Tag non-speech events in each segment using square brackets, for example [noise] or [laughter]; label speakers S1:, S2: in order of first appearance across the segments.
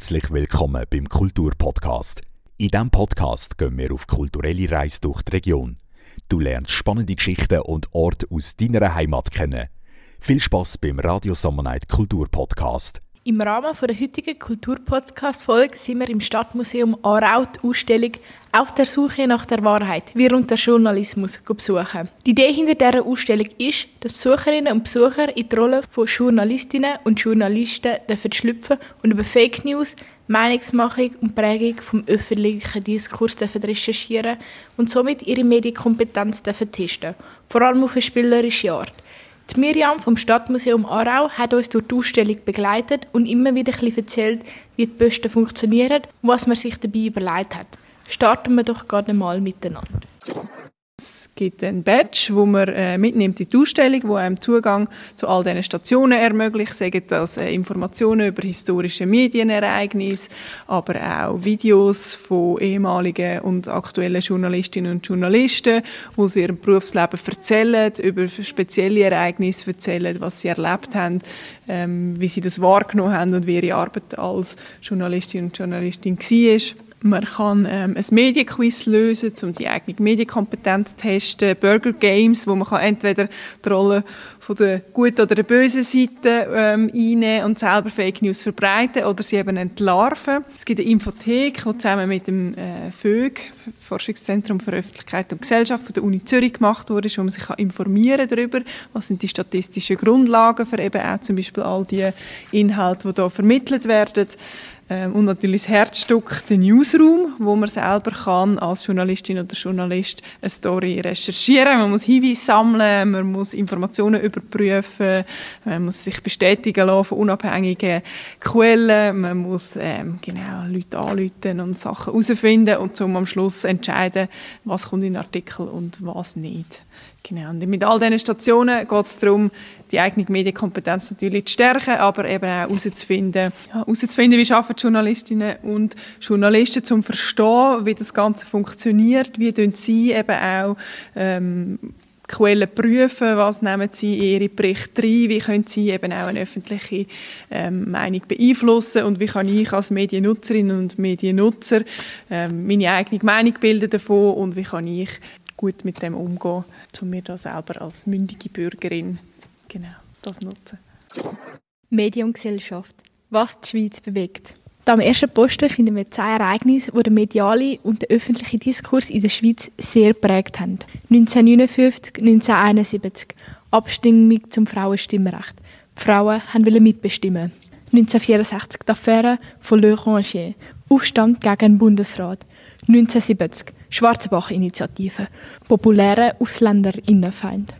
S1: Herzlich willkommen beim Kulturpodcast. In diesem Podcast gehen wir auf kulturelle Reise durch die Region. Du lernst spannende Geschichten und Orte aus deiner Heimat kennen. Viel Spaß beim Radio Summer Night Kulturpodcast.
S2: Im Rahmen der heutigen Kulturpodcast-Folge sind wir im Stadtmuseum Aarau die Ausstellung «Auf der Suche nach der Wahrheit» während der Journalismus besuchen. Die Idee hinter dieser Ausstellung ist, dass Besucherinnen und Besucher in die Rolle von Journalistinnen und Journalisten dürfen schlüpfen und über Fake News, Meinungsmachung und Prägung vom öffentlichen Diskurs dürfen recherchieren und somit ihre Medienkompetenz dürfen testen, vor allem auf eine spielerische Art. Die Miriam vom Stadtmuseum Aarau hat uns durch die Ausstellung begleitet und immer wieder ein bisschen erzählt, wie die Posten funktionieren und was man sich dabei überlegt hat. Starten wir doch gerade mal miteinander
S3: gibt ein Badge, wo man äh, mitnimmt in die Ausstellung, wo einem Zugang zu all diesen Stationen ermöglicht, sagen das äh, Informationen über historische Medienereignisse, aber auch Videos von ehemaligen und aktuellen Journalistinnen und Journalisten, wo sie ihrem Berufsleben erzählen, über spezielle Ereignisse erzählen, was sie erlebt haben, ähm, wie sie das wahrgenommen haben und wie ihre Arbeit als Journalistin und Journalistin war. Man kann ähm, ein Medienquiz lösen, um die eigene Medienkompetenz zu testen. Burger Games, wo man kann entweder die Rolle von der guten oder der bösen Seite ähm, einnehmen und selber Fake News verbreiten oder sie eben entlarven. Es gibt eine Infothek, die zusammen mit dem äh, FÖG, Forschungszentrum für Öffentlichkeit und Gesellschaft von der Uni Zürich gemacht wurde, wo man sich kann informieren darüber, was sind die statistischen Grundlagen für eben auch zum Beispiel all die Inhalte, die hier vermittelt werden. Ähm, und natürlich das Herzstück, der Newsroom, wo man selber kann als Journalistin oder Journalist eine Story recherchieren. Man muss Hinweise sammeln, man muss Informationen überprüfen, man muss sich bestätigen lassen von unabhängigen Quellen, man muss ähm, genau Leute anrufen und Sachen herausfinden und zum am Schluss entscheiden, was kommt in den Artikel und was nicht. Genau. Und mit all diesen Stationen geht es darum, die eigene Medienkompetenz natürlich zu stärken, aber eben auch herauszufinden, ja, herauszufinden wie arbeiten Journalistinnen und Journalisten zum Verstehen, wie das Ganze funktioniert, wie sie eben auch ähm, Quellen prüfen, was nehmen sie in ihre Berichte rein, wie können sie eben auch eine öffentliche ähm, Meinung beeinflussen und wie kann ich als Mediennutzerin und Mediennutzer ähm, meine eigene Meinung bilden davon und wie kann ich gut mit dem umgehen, um mir da selber als mündige Bürgerin genau das nutzen.
S2: Mediengesellschaft. Was die Schweiz bewegt. Da am ersten Posten finden wir zwei Ereignisse, die den medialen und den öffentlichen Diskurs in der Schweiz sehr geprägt haben. 1959, 1971. Abstimmung zum Frauenstimmrecht. Die Frauen wollten mitbestimmen. 1964 die Affäre von Le Ranger. Aufstand gegen den Bundesrat. 1970 Schwarzenbach-Initiative, populäre Ausländerinnenfeind.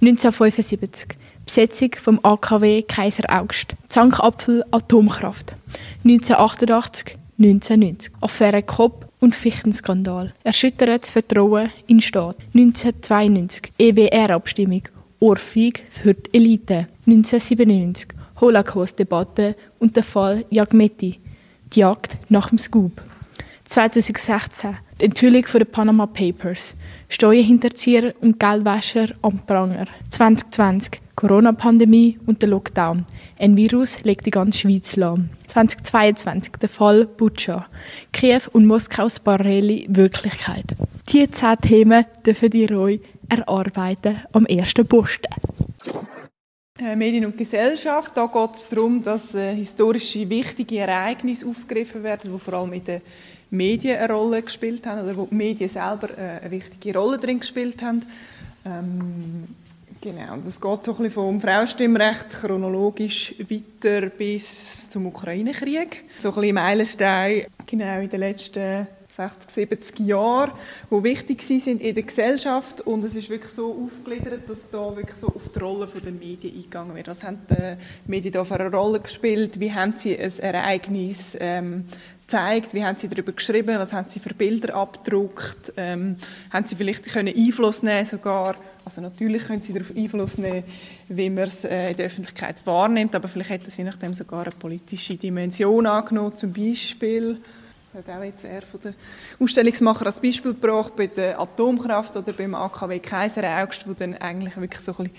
S2: 1975 Besetzung vom AKW Kaiser Augst, Zankapfel Atomkraft. 1988 1990 Affäre Kopp und Fichtenskandal. Erschüttert das Vertrauen in Staat. 1992 EWR-Abstimmung. Ohrfeig für die Elite. 1997 Holocaust-Debatte und der Fall Jagmetti. Die Jagd nach dem Scoop. 2016 die Enthüllung der Panama Papers, Steuerhinterzieher und Geldwäscher am Pranger. 2020 Corona-Pandemie und der Lockdown. Ein Virus legt die ganze Schweiz lahm. 2022 der Fall Butscha. Kiew und Moskaus Barelli Wirklichkeit. Diese zehn Themen dürfen die Roy erarbeiten am ersten Posten.
S3: Äh, Medien und Gesellschaft. Da geht es darum, dass äh, historische wichtige Ereignisse aufgegriffen werden, die vor allem in den Medien eine Rolle gespielt haben oder wo die Medien selber äh, eine wichtige Rolle drin gespielt haben. Ähm, genau, das geht so ein bisschen vom Frauenstimmrecht chronologisch weiter bis zum Ukraine-Krieg. So ein bisschen Meilenstein genau in den letzten 60, 70 Jahren, die wichtig sind in der Gesellschaft und es ist wirklich so aufgegliedert, dass da wirklich so auf die Rolle der Medien eingegangen wird. Was haben die Medien da für eine Rolle gespielt? Wie haben sie ein Ereignis ähm, gezeigt? Wie haben Sie darüber geschrieben? Was haben Sie für Bilder abgedruckt? Ähm, haben Sie vielleicht können Einfluss nehmen sogar? Also natürlich können Sie darauf Einfluss nehmen, wie man es äh, in der Öffentlichkeit wahrnimmt, aber vielleicht hätten Sie nachdem sogar eine politische Dimension angenommen, zum Beispiel hat auch jetzt er von der Ausstellungsmacher als Beispiel gebracht bei der Atomkraft oder beim AKW Kaiser Augst, wo dann eigentlich wirklich so ein bisschen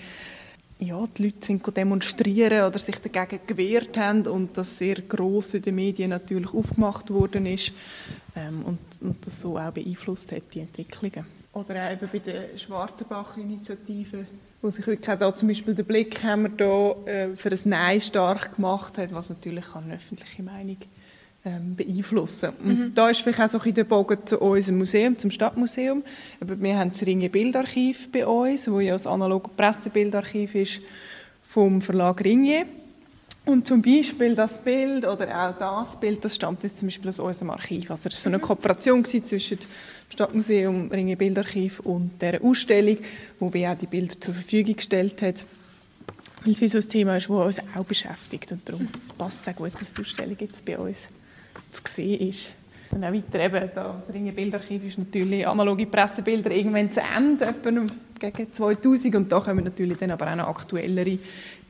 S3: ja, die Leute sind demonstrieren oder sich dagegen gewehrt haben und das sehr gross in den Medien natürlich aufgemacht worden ist ähm, und, und das so auch beeinflusst hat, die Entwicklungen. Oder auch eben bei der Schwarzenbach-Initiative, wo sich wirklich auch da zum Beispiel der Blickhammer da, äh, für ein Nein stark gemacht hat, was natürlich eine öffentliche Meinung ähm, beeinflussen. Und mhm. da ist vielleicht auch so ein der Bogen zu unserem Museum, zum Stadtmuseum. Aber wir haben das Ringe Bildarchiv bei uns, wo ja das analoge Pressebildarchiv ist vom Verlag Ringe. Und zum Beispiel das Bild oder auch das Bild, das stammt jetzt zum Beispiel aus unserem Archiv. Also es war so eine mhm. Kooperation zwischen dem Stadtmuseum Ringe Bildarchiv und der Ausstellung, wo wir auch die Bilder zur Verfügung gestellt hat. Weil es wie so ein Thema ist, das uns auch beschäftigt und darum passt es auch gut, dass die Ausstellung jetzt bei uns zu sehen ist. Und auch weiter eben, das Ringe Bildarchiv ist natürlich analoge Pressebilder irgendwann zu Ende, etwa gegen 2000 und da kommen natürlich dann aber auch noch aktuellere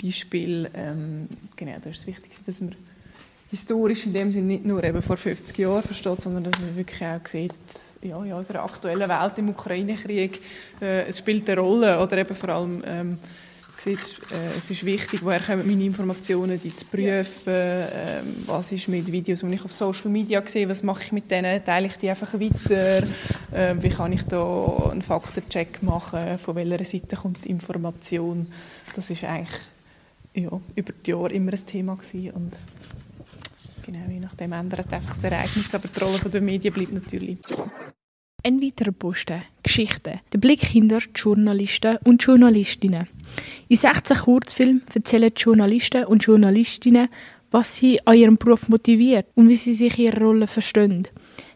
S3: Beispiele. Ähm, genau, da ist es wichtig, dass man historisch in dem Sinne nicht nur eben vor 50 Jahren versteht, sondern dass man wirklich auch sieht, ja, in unserer aktuellen Welt im Ukraine-Krieg, äh, spielt eine Rolle oder eben vor allem ähm, sieht, äh, es ist wichtig, woher kommen meine Informationen, die zu prüfen, äh, was ist mit Videos, die ich auf Social Media sehe, was mache ich mit denen, teile ich die einfach weiter, äh, wie kann ich da einen Faktencheck machen, von welcher Seite kommt die Information. Das ist eigentlich ja, über die Jahre immer ein Thema gewesen und genau, je nachdem ändert einfach das Ereignis, aber die Rolle der Medien bleibt natürlich.
S2: Ein weiterer Posten, Geschichten, der Blick hinter die Journalisten und Journalistinnen. In 16 Kurzfilmen erzählen die Journalisten und Journalistinnen, was sie an ihrem Beruf motiviert und wie sie sich ihre Rolle verstehen.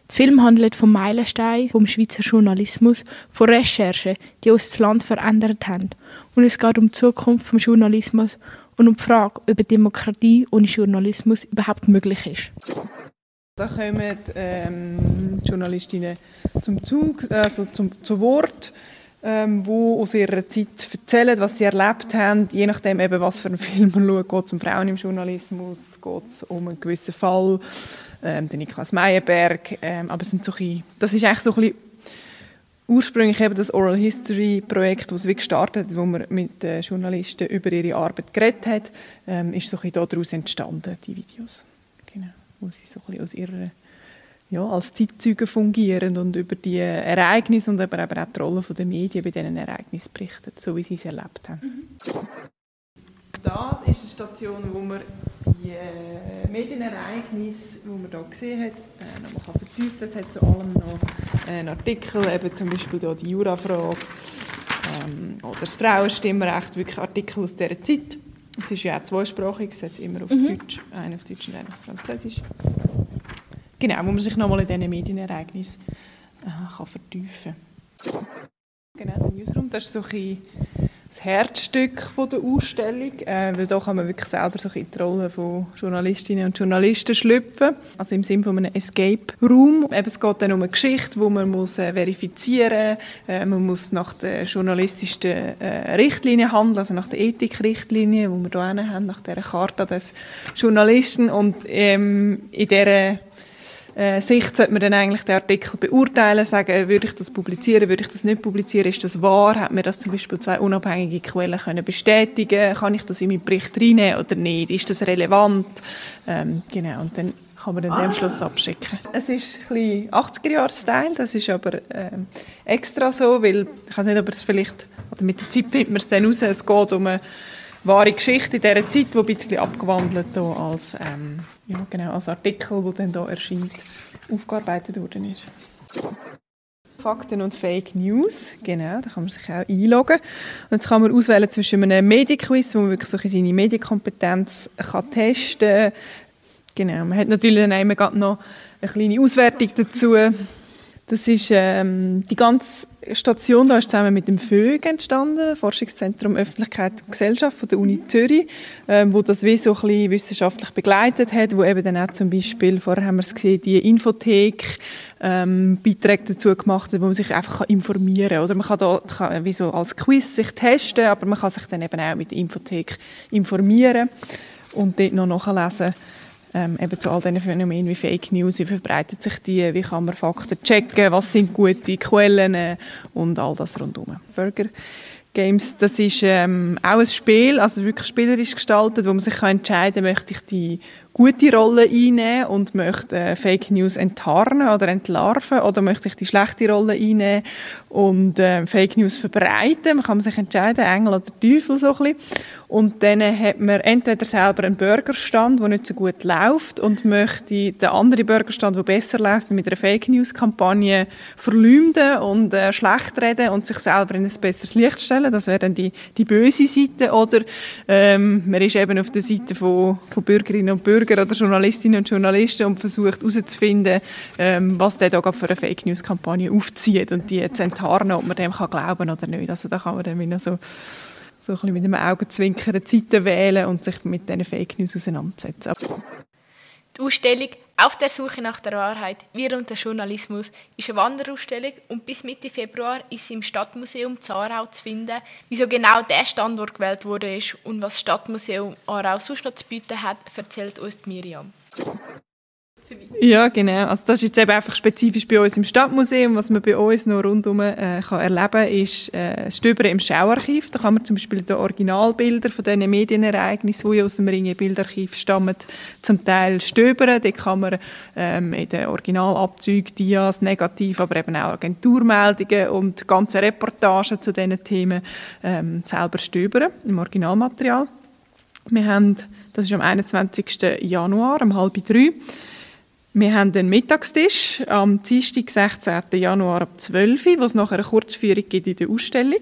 S2: Der Film handelt vom Meilenstein vom Schweizer Journalismus, von Recherchen, die uns das Land verändert haben. Und es geht um die Zukunft des Journalismus und um die Frage, ob Demokratie ohne Journalismus überhaupt möglich ist.
S3: Da kommen ähm, Journalistinnen zum Zug, also zum, zu Wort, ähm, wo aus ihrer Zeit erzählen, was sie erlebt haben, je nachdem eben, was für einen [laughs] Film man schaut. Geht es um Frauen im Journalismus, geht es um einen gewissen Fall, ähm, den Niklas Meyerberg, ähm, aber es sind so ein, das ist eigentlich so ein bisschen ursprünglich eben das Oral History Projekt, das wir gestartet wo man mit Journalisten über ihre Arbeit geredet hat, ähm, ist so ein bisschen daraus entstanden, die Videos. Wo sie so ein aus ihrer ja, als Zeitzeugen fungieren und über die Ereignisse und aber auch die Rolle der Medien bei diesen Ereignissen berichten, so wie sie es erlebt haben. Mhm. Das ist die Station, wo man die äh, Medienereignisse, die man hier gesehen hat, äh, noch mal vertiefen kann. Es hat zu allem noch einen Artikel, eben zum Beispiel hier die Jurafrage ähm, oder das Frauenstimmrecht, wirklich Artikel aus dieser Zeit. Es ist ja auch zweisprachig, es hat immer auf mhm. Deutsch, einen auf Deutsch und einen auf Französisch. Genau, wo man sich nochmal in diesen Medienereignissen äh, kann vertiefen kann. Genau, der Newsroom, das ist so ein das Herzstück von der Ausstellung, äh, weil da kann man wirklich selber so in die Rolle von Journalistinnen und Journalisten schlüpfen, also im Sinne von einem Escape Room. Eben, es geht dann um eine Geschichte, wo man muss äh, verifizieren, äh, man muss nach den journalistischen äh, Richtlinien handeln, also nach der Ethikrichtlinie, die wir hier haben, nach der Charta des Journalisten und ähm, in dieser äh, Sicht sollte man dann eigentlich den Artikel beurteilen, sagen, würde ich das publizieren, würde ich das nicht publizieren, ist das wahr, hat mir das zum Beispiel zwei unabhängige Quellen können bestätigen, kann ich das in meinen Bericht reinnehmen oder nicht, ist das relevant, ähm, genau, und dann kann man dann ah. am Schluss abschicken. Es ist ein bisschen 80er-Jahre-Style, das ist aber ähm, extra so, weil, ich weiß nicht, ob es vielleicht, oder mit der Zeit findet man es dann raus, es geht um eine wahre Geschichte in dieser Zeit, die ein bisschen abgewandelt als, ähm, ja, genau, als Artikel, der dann hier erscheint, aufgearbeitet worden ist. Fakten und Fake News, genau, da kann man sich auch einloggen. Und jetzt kann man auswählen zwischen einem Medienquiz, wo man wirklich so seine Medienkompetenz kann testen kann. Genau, man hat natürlich dann immer noch eine kleine Auswertung dazu. Das ist ähm, die ganze Station da ist zusammen mit dem FÖG entstanden, Forschungszentrum Öffentlichkeit und Gesellschaft von der Uni Zürich, ähm, wo das wie so ein bisschen wissenschaftlich begleitet hat, wo eben dann auch zum Beispiel, vorher haben wir es gesehen, die Infothek ähm, Beiträge dazu gemacht hat, wo man sich einfach informieren kann. Oder man kann da kann wie so als Quiz sich testen, aber man kann sich dann eben auch mit der Infothek informieren und dort noch nachlesen ähm, eben zu all diesen Phänomenen wie Fake News, wie verbreitet sich die, wie kann man Fakten checken, was sind gute Quellen äh, und all das rundherum. Burger Games, das ist ähm, auch ein Spiel, also wirklich spielerisch gestaltet, wo man sich kann entscheiden möchte ich die gute Rolle einnehmen und möchte äh, Fake News enttarnen oder entlarven oder möchte ich die schlechte Rolle einnehmen und äh, Fake News verbreiten. Man kann sich entscheiden, Engel oder Teufel so ein bisschen. Und dann hat man entweder selber einen Bürgerstand, der nicht so gut läuft und möchte den anderen Bürgerstand, der besser läuft, mit einer Fake News Kampagne verleumden und äh, schlecht reden und sich selber in ein besseres Licht stellen. Das wäre dann die, die böse Seite. Oder ähm, man ist eben auf der Seite von, von Bürgerinnen und Bürgern Bürger oder Journalistinnen und Journalisten und versucht herauszufinden, ähm, was der da für eine Fake News Kampagne aufzieht und die zu enttarnen, ob man dem kann glauben oder nicht. Also da kann man dann so so ein mit einem Augenzwinkern Zeiten wählen und sich mit diesen Fake News auseinandersetzen.
S2: Die Ausstellung «Auf der Suche nach der Wahrheit. Wir und der Journalismus» ist eine Wanderausstellung und bis Mitte Februar ist sie im Stadtmuseum Zarau zu finden. Wieso genau der Standort gewählt wurde und was das Stadtmuseum Aarau sonst noch zu bieten hat, erzählt uns Miriam.
S3: Ja, genau. Also das ist jetzt eben einfach spezifisch bei uns im Stadtmuseum. Was man bei uns noch rundherum äh, kann erleben kann, ist äh, das Stöbern im Schauarchiv. Da kann man zum Beispiel die Originalbilder von diesen Medienereignissen, die aus dem Ringe-Bildarchiv stammen, zum Teil stöbern. Da kann man ähm, in den Originalabzügen, Dias, Negativ, aber eben auch Agenturmeldungen und ganze Reportagen zu diesen Themen ähm, selber stöbern im Originalmaterial. Wir haben, das ist am 21. Januar, um halb drei, wir haben den Mittagstisch am Dienstag, 16. Januar ab 12 Uhr, wo es nachher eine Kurzführung gibt in der Ausstellung.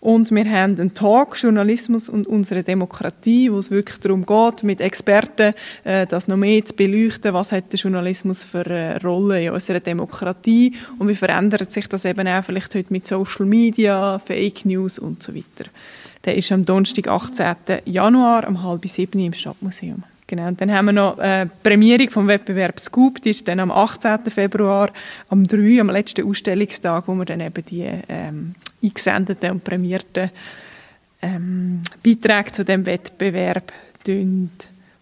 S3: Und wir haben einen Talk Journalismus und unsere Demokratie, wo es wirklich darum geht, mit Experten äh, das noch mehr zu beleuchten, was hat der Journalismus für eine Rolle in unserer Demokratie und wie verändert sich das eben auch vielleicht heute mit Social Media, Fake News und so weiter. Der ist am Donnerstag, 18. Januar um halb sieben im Stadtmuseum. Genau, und dann haben wir noch äh, Prämierung vom Wettbewerb Scoop, die ist dann am 18. Februar, am 3., am letzten Ausstellungstag, wo wir dann eben die ähm, eingesendeten und prämierten ähm, Beiträge zu dem Wettbewerb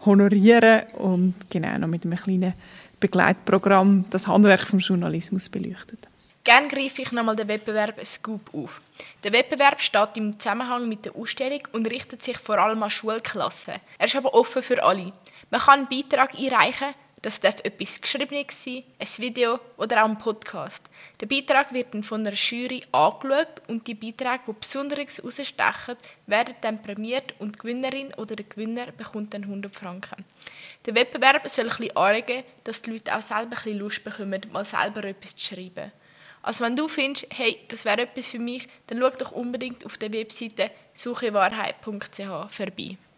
S3: honorieren und genau noch mit einem kleinen Begleitprogramm das Handwerk vom Journalismus beleuchtet.
S2: Gerne greife ich nochmal den Wettbewerb Scoop auf. Der Wettbewerb steht im Zusammenhang mit der Ausstellung und richtet sich vor allem an Schulklassen. Er ist aber offen für alle. Man kann einen Beitrag einreichen, das darf etwas Geschriebenes sein, ein Video oder auch ein Podcast. Der Beitrag wird dann von einer Jury angeschaut und die Beiträge, die besonders herausstechen, werden dann prämiert und die Gewinnerin oder der Gewinner bekommt dann 100 Franken. Der Wettbewerb soll ein bisschen anregen, dass die Leute auch selber ein bisschen Lust bekommen, mal selber etwas zu schreiben. Also wenn du findest, hey, das wäre etwas für mich, dann schau doch unbedingt auf der Webseite suchewahrheit.ch vorbei.